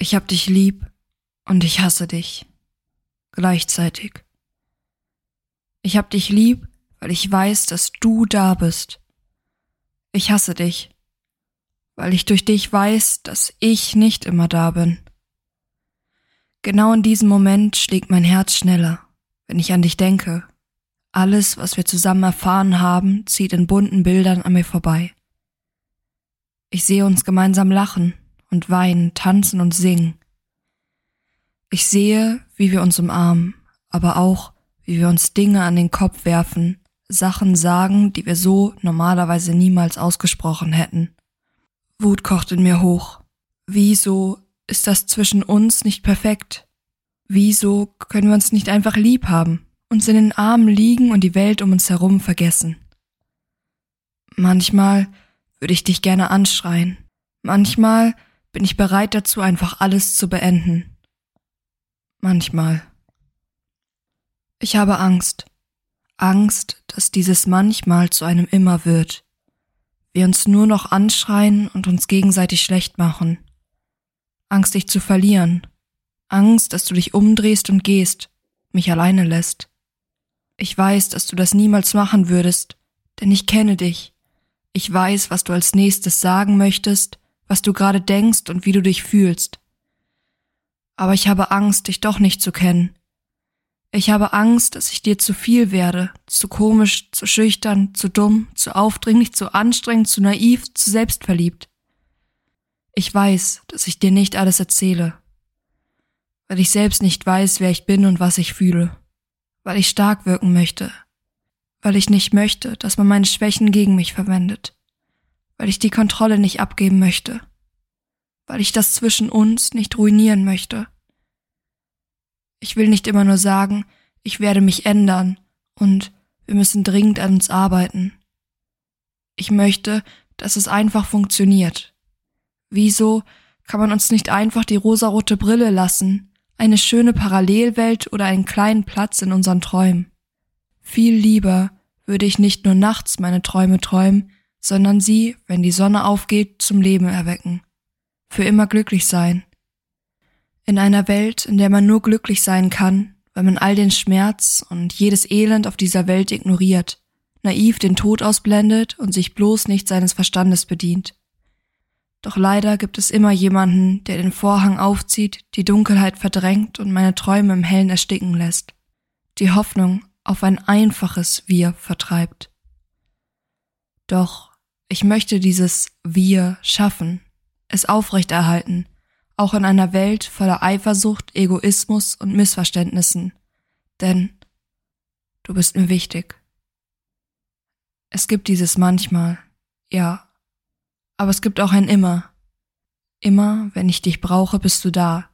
Ich hab dich lieb und ich hasse dich. Gleichzeitig. Ich hab dich lieb, weil ich weiß, dass du da bist. Ich hasse dich, weil ich durch dich weiß, dass ich nicht immer da bin. Genau in diesem Moment schlägt mein Herz schneller, wenn ich an dich denke. Alles, was wir zusammen erfahren haben, zieht in bunten Bildern an mir vorbei. Ich sehe uns gemeinsam lachen und weinen, tanzen und singen. Ich sehe, wie wir uns umarmen, aber auch, wie wir uns Dinge an den Kopf werfen, Sachen sagen, die wir so normalerweise niemals ausgesprochen hätten. Wut kocht in mir hoch. Wieso ist das zwischen uns nicht perfekt? Wieso können wir uns nicht einfach lieb haben, uns in den Armen liegen und die Welt um uns herum vergessen? Manchmal würde ich dich gerne anschreien. Manchmal bin ich bereit dazu, einfach alles zu beenden. Manchmal. Ich habe Angst. Angst, dass dieses manchmal zu einem immer wird. Wir uns nur noch anschreien und uns gegenseitig schlecht machen. Angst, dich zu verlieren. Angst, dass du dich umdrehst und gehst, mich alleine lässt. Ich weiß, dass du das niemals machen würdest, denn ich kenne dich. Ich weiß, was du als nächstes sagen möchtest, was du gerade denkst und wie du dich fühlst. Aber ich habe Angst, dich doch nicht zu kennen. Ich habe Angst, dass ich dir zu viel werde, zu komisch, zu schüchtern, zu dumm, zu aufdringlich, zu anstrengend, zu naiv, zu selbstverliebt. Ich weiß, dass ich dir nicht alles erzähle, weil ich selbst nicht weiß, wer ich bin und was ich fühle, weil ich stark wirken möchte, weil ich nicht möchte, dass man meine Schwächen gegen mich verwendet, weil ich die Kontrolle nicht abgeben möchte, weil ich das zwischen uns nicht ruinieren möchte. Ich will nicht immer nur sagen, ich werde mich ändern und wir müssen dringend an uns arbeiten. Ich möchte, dass es einfach funktioniert. Wieso kann man uns nicht einfach die rosarote Brille lassen, eine schöne Parallelwelt oder einen kleinen Platz in unseren Träumen? Viel lieber würde ich nicht nur nachts meine Träume träumen, sondern sie, wenn die Sonne aufgeht, zum Leben erwecken. Für immer glücklich sein. In einer Welt, in der man nur glücklich sein kann, weil man all den Schmerz und jedes Elend auf dieser Welt ignoriert, naiv den Tod ausblendet und sich bloß nicht seines Verstandes bedient. Doch leider gibt es immer jemanden, der den Vorhang aufzieht, die Dunkelheit verdrängt und meine Träume im Hellen ersticken lässt, die Hoffnung auf ein einfaches Wir vertreibt. Doch ich möchte dieses Wir schaffen, es aufrechterhalten, auch in einer Welt voller Eifersucht, Egoismus und Missverständnissen. Denn du bist mir wichtig. Es gibt dieses manchmal, ja, aber es gibt auch ein immer. Immer, wenn ich dich brauche, bist du da.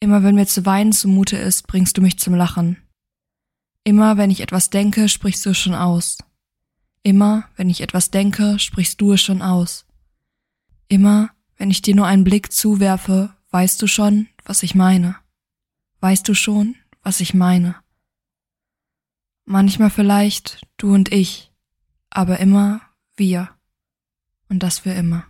Immer, wenn mir zu weinen zumute ist, bringst du mich zum Lachen. Immer, wenn ich etwas denke, sprichst du schon aus. Immer, wenn ich etwas denke, sprichst du es schon aus. Immer, wenn ich dir nur einen Blick zuwerfe, weißt du schon, was ich meine. Weißt du schon, was ich meine. Manchmal vielleicht du und ich, aber immer wir. Und das für immer.